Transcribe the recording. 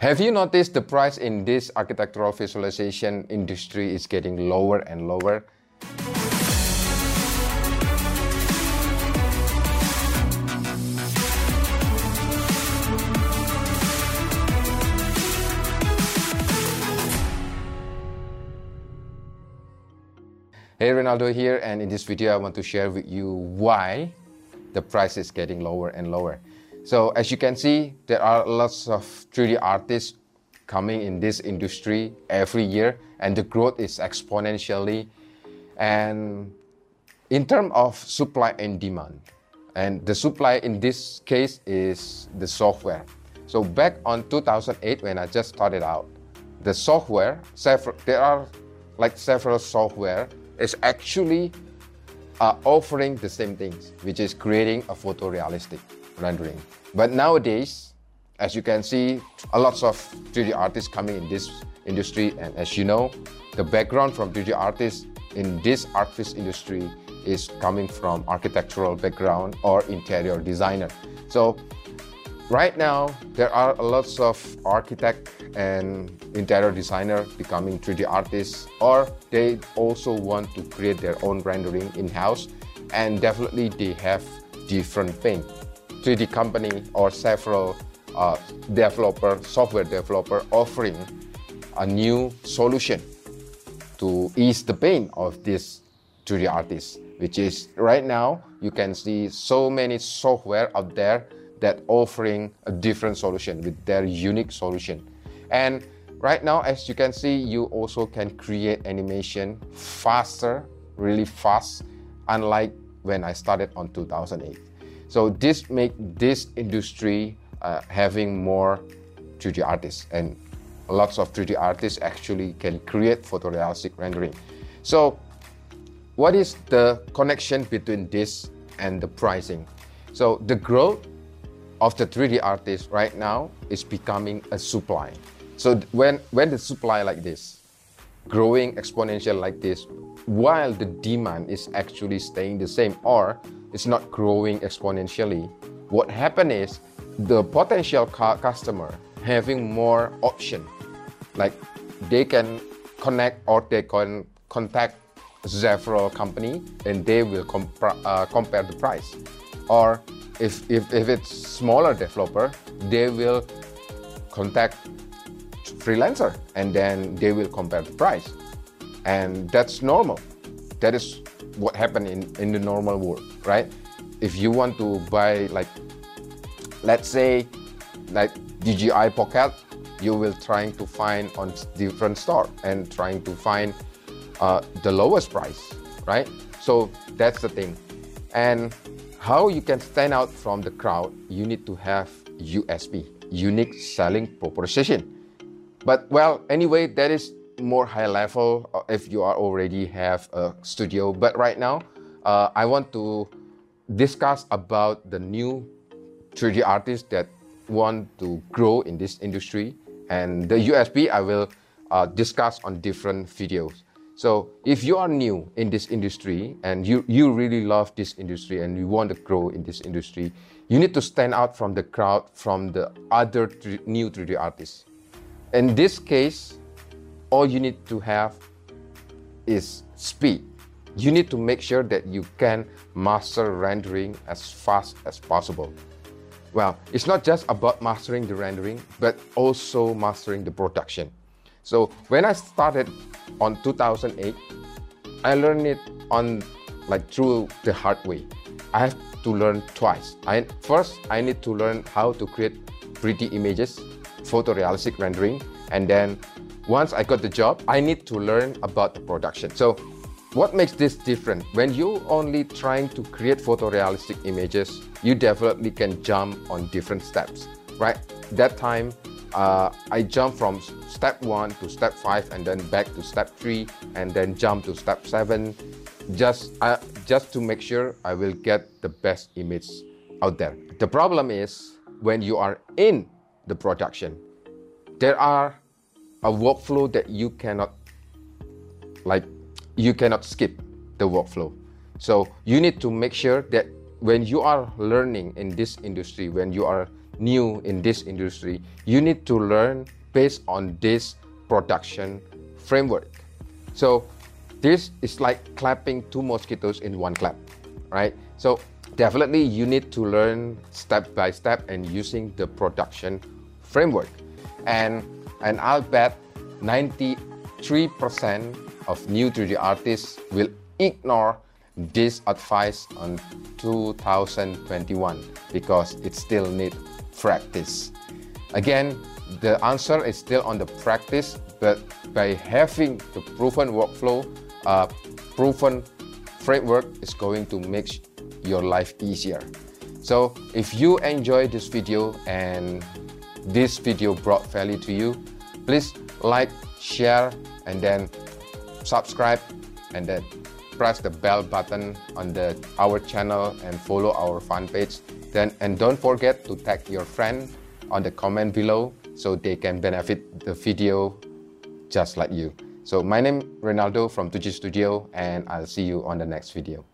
Have you noticed the price in this architectural visualization industry is getting lower and lower? Hey, Ronaldo here, and in this video I want to share with you why the price is getting lower and lower. So as you can see, there are lots of 3D artists coming in this industry every year and the growth is exponentially. And in terms of supply and demand, and the supply in this case is the software. So back on 2008 when I just started out, the software, several, there are like several software is actually uh, offering the same things, which is creating a photorealistic rendering. But nowadays, as you can see, a lots of 3D artists coming in this industry, and as you know, the background from 3D artists in this archviz industry is coming from architectural background or interior designer. So right now, there are a lots of architect and interior designer becoming 3D artists, or they also want to create their own rendering in-house, and definitely they have different paint. 3D company or several uh, developer, software developer offering a new solution to ease the pain of this 3D artists, which is right now you can see so many software out there that offering a different solution with their unique solution. And right now, as you can see, you also can create animation faster, really fast, unlike when I started on 2008. So this make this industry uh, having more 3D artists and lots of 3D artists actually can create photorealistic rendering. So what is the connection between this and the pricing? So the growth of the 3D artists right now is becoming a supply. So when, when the supply like this, growing exponential like this, while the demand is actually staying the same or it's not growing exponentially. What happened is the potential customer having more option, like they can connect or they can contact several company and they will uh, compare the price. Or if, if, if it's smaller developer, they will contact freelancer and then they will compare the price. And that's normal. That is what happened in, in the normal world, right? If you want to buy like, let's say, like DJI Pocket, you will trying to find on different store and trying to find uh, the lowest price, right? So that's the thing. And how you can stand out from the crowd, you need to have USP, unique selling proposition. But well, anyway, that is more high level uh, if you are already have a studio. But right now, uh, I want to discuss about the new 3D artists that want to grow in this industry. And the USP I will uh, discuss on different videos. So if you are new in this industry and you, you really love this industry and you want to grow in this industry, you need to stand out from the crowd from the other new 3D artists. In this case, all you need to have is speed. You need to make sure that you can master rendering as fast as possible. Well, it's not just about mastering the rendering, but also mastering the production. So when I started on 2008, I learned it on like through the hard way. I have to learn twice. I, first, I need to learn how to create pretty images, photorealistic rendering, and then once I got the job, I need to learn about the production. So what makes this different? When you're only trying to create photorealistic images, you definitely can jump on different steps, right? That time, uh, I jump from step one to step five and then back to step three and then jump to step seven, just, uh, just to make sure I will get the best image out there. The problem is when you are in the production, there are a workflow that you cannot like you cannot skip the workflow so you need to make sure that when you are learning in this industry when you are new in this industry, you need to learn based on this production framework. So this is like clapping two mosquitoes in one clap, right? So definitely you need to learn step by step and using the production framework. And and I'll bet 93% of new 3D artists will ignore this advice on 2021 because it still need practice. Again, the answer is still on the practice, but by having the proven workflow, uh, proven framework is going to make your life easier. So if you enjoy this video and this video brought value to you, please like, share, and then subscribe, and then press the bell button on the our channel and follow our fan page. Then and don't forget to tag your friend on the comment below so they can benefit the video just like you. So my name Ronaldo from Tuji Studio and I'll see you on the next video.